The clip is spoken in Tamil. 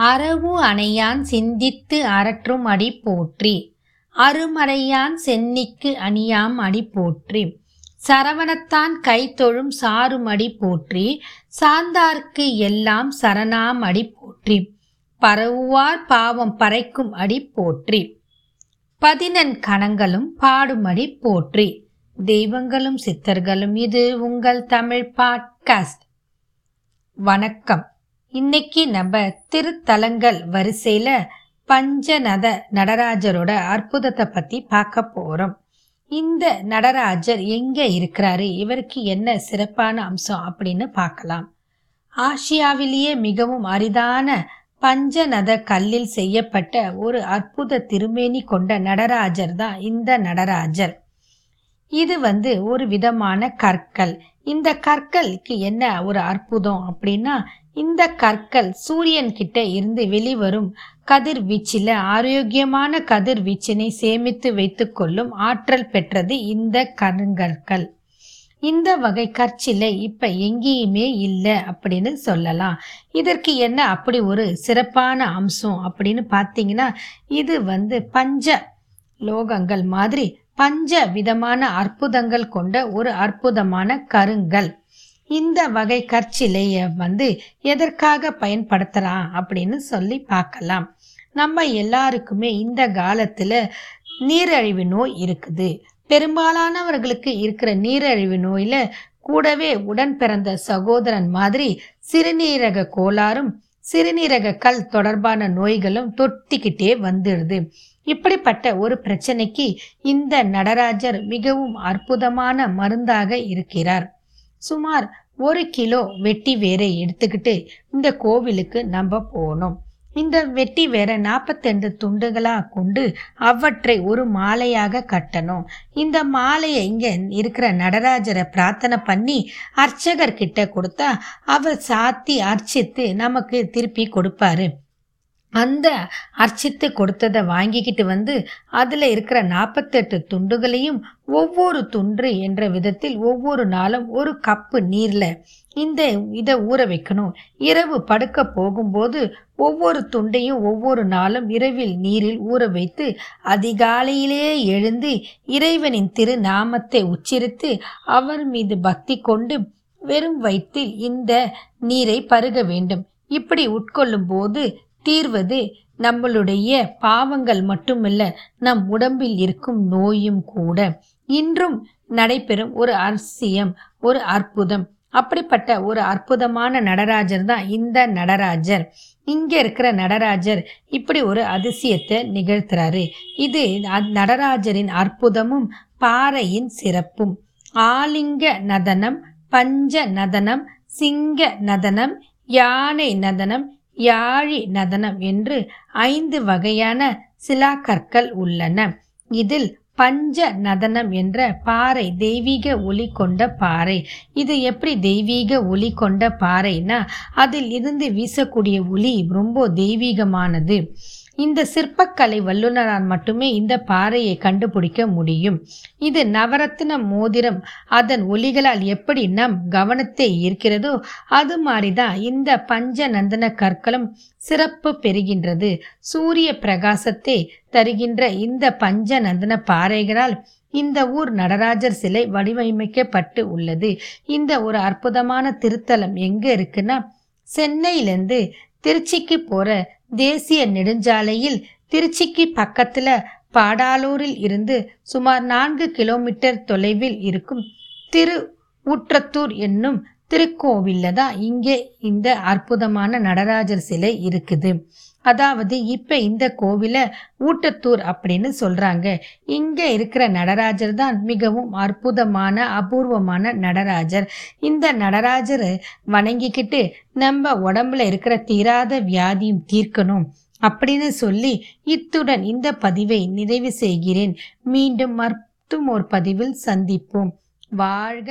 அரவு அணையான் சிந்தித்து அரற்றும் அடி போற்றி. அருமறையான் சென்னிக்கு அணியாம் அடி போற்றி. சரவணத்தான் கைத்தொழும் சாருமடி போற்றி. சார்ந்தார்க்கு எல்லாம் சரணாம் அடி போற்றி. பரவுவார் பாவம் பறைக்கும் அடி போற்றி. பதினன் கணங்களும் பாடுமடி போற்றி. தெய்வங்களும் சித்தர்களும் இது உங்கள் தமிழ் பாட்காஸ்ட். வணக்கம். இன்னைக்கு நம்ம திருத்தலங்கள் வரிசையில பஞ்சநத நடராஜரோட அற்புதத்தை பத்தி பார்க்க போறோம். இந்த நடராஜர் எங்க இருக்கிறாரு? இவருக்கு என்ன சிறப்பான அம்சம் அப்படின்னு பார்க்கலாம். ஆசியாவிலேயே மிகவும் அரிதான பஞ்சநத கல்லில் செய்யப்பட்ட ஒரு அற்புத திருமேனி கொண்ட நடராஜர் தான் இந்த நடராஜர். இது வந்து ஒரு விதமான கற்கள். இந்த கற்களுக்கு என்ன ஒரு அற்புதம் அப்படின்னா இந்த கற்கள் சூரியன் கிட்ட இருந்து வெளிவரும் கதிர்வீச்சில் ஆரோக்கியமான கதிர்வீச்சினை சேமித்து வைத்துக்கொள்ளும் ஆற்றல் பெற்றது இந்த கருங்கற்கள். இந்த வகை கற்சிலை இப்ப எங்கேயுமே இல்லை அப்படின்னு சொல்லலாம். இதற்கு என்ன அப்படி ஒரு சிறப்பான அம்சம் அப்படின்னு பார்த்தீங்கன்னா இது வந்து பஞ்ச லோகங்கள் மாதிரி பஞ்ச விதமான அற்புதங்கள் கொண்ட ஒரு அற்புதமான கருங்கல். இந்த வகை கற்சிலைய வந்து எதற்காக பயன்படுத்தலாம் அப்படின்னு சொல்லி பார்க்கலாம். நம்ம எல்லாருக்குமே இந்த காலத்துல நீரழிவு நோய் இருக்குது. பெரும்பாலானவர்களுக்கு இருக்கிற நீரழிவு நோயில கூடவே உடன் பிறந்த சகோதரன் மாதிரி சிறுநீரக கோளாறும் சிறுநீரக கல் தொடர்பான நோய்களும் தொட்டிக்கிட்டே வந்துடுது. இப்படிப்பட்ட ஒரு பிரச்சனைக்கு இந்த நடராஜர் மிகவும் அற்புதமான மருந்தாக இருக்கிறார். சுமார் ஒரு கிலோ வெட்டி வேரை எடுத்துக்கிட்டு இந்த கோவிலுக்கு நம்ம போனோம். இந்த வெட்டி வேற நாற்பத்தெண்டு துண்டுகளாக கொண்டு அவற்றை ஒரு மாலையாக கட்டணும். இந்த மாலையை இங்கே இருக்கிற நடராஜரை பிரார்த்தனை பண்ணி அர்ச்சகர்கிட்ட கொடுத்தா அவர் சாத்தி அர்ச்சித்து நமக்கு திருப்பி கொடுப்பாரு. அந்த அர்ச்சித்து கொடுத்ததை வாங்கிக்கிட்டு வந்து அதில் இருக்கிற நாற்பத்தெட்டு துண்டுகளையும் ஒவ்வொரு துண்டு என்ற விதத்தில் ஒவ்வொரு நாளும் ஒரு கப்பு நீரில் இந்த இதை ஊற வைக்கணும். இரவு படுக்க போகும்போது ஒவ்வொரு துண்டையும் ஒவ்வொரு நாளும் இரவில் நீரில் ஊற வைத்து அதிகாலையிலே எழுந்து இறைவனின் திரு நாமத்தை உச்சரித்து அவர் மீது பக்தி கொண்டு வெறும் வயிற்றில் இந்த நீரை பருக வேண்டும். இப்படி உட்கொள்ளும் போது தீர்வது நம்மளுடைய பாவங்கள் மட்டுமல்ல நம் உடம்பில் இருக்கும் நோயும் கூட. இன்றும் நடைபெறும் ஒரு அரசியம் ஒரு அற்புதம். அப்படிப்பட்ட ஒரு அற்புதமான நடராஜர் தான் இந்த நடராஜர். இங்க இருக்கிற நடராஜர் இப்படி ஒரு அதிசயத்தை நிகழ்த்துறாரு. இது நடராஜரின் அற்புதமும் பாறையின் சிறப்பும். ஆலிங்க நதனம் பஞ்ச நதனம் சிங்க நதனம் யானை நதனம் யாழி நதனம் என்று ஐந்து வகையான சிலாக்கற்கள் உள்ளன. இதில் பஞ்ச நதனம் என்ற பாறை தெய்வீக ஒளி கொண்ட பாறை. இது எப்படி தெய்வீக ஒளி கொண்ட பாறைனா அதில் இருந்து வீசக்கூடிய ஒளி ரொம்ப தெய்வீகமானது. இந்த சிற்பக்கலை வல்லுநரால் மட்டுமே இந்த பாறையை கண்டுபிடிக்க முடியும். இது நவரத்ன மோதிரம். அதன் ஒலிகளால் எப்படி நம் கவனத்தை ஈர்க்கிறதோ அது மாதிரிதான் இந்த பஞ்ச நந்தன கற்களும் சிறப்பு பெறுகின்றது. சூரிய பிரகாசத்தை தருகின்ற இந்த பஞ்ச நந்தன பாறைகளால் இந்த ஊர் நடராஜர் சிலை வடிவமைக்கப்பட்டு உள்ளது. இந்த ஒரு அற்புதமான திருத்தலம் எங்க இருக்குன்னா சென்னையிலேருந்து திருச்சிக்கு போற தேசிய நெடுஞ்சாலையில் திருச்சிக்கு பக்கத்துல பாடாலூரில் இருந்து சுமார் நான்கு கிலோமீட்டர் தொலைவில் இருக்கும் திரு ஊற்றத்தூர் என்னும் திருக்கோவில்ல தான் இங்கே இந்த அற்புதமான நடராஜர் சிலை இருக்குது. அதாவது இப்ப இந்த கோவில ஊட்டத்தூர் அப்படின்னு சொல்றாங்க. இங்க இருக்கிற நடராஜர் தான் மிகவும் அற்புதமான அபூர்வமான நடராஜர். இந்த நடராஜர் வணங்கிக்கிட்டு நம்ம உடம்புல இருக்கிற தீராத வியாதியும் தீர்க்கணும் அப்படின்னு சொல்லி இத்துடன் இந்த பதிவை நிறைவு செய்கிறேன். மீண்டும் மற்றும் ஒரு பதிவில் சந்திப்போம். வாழ்க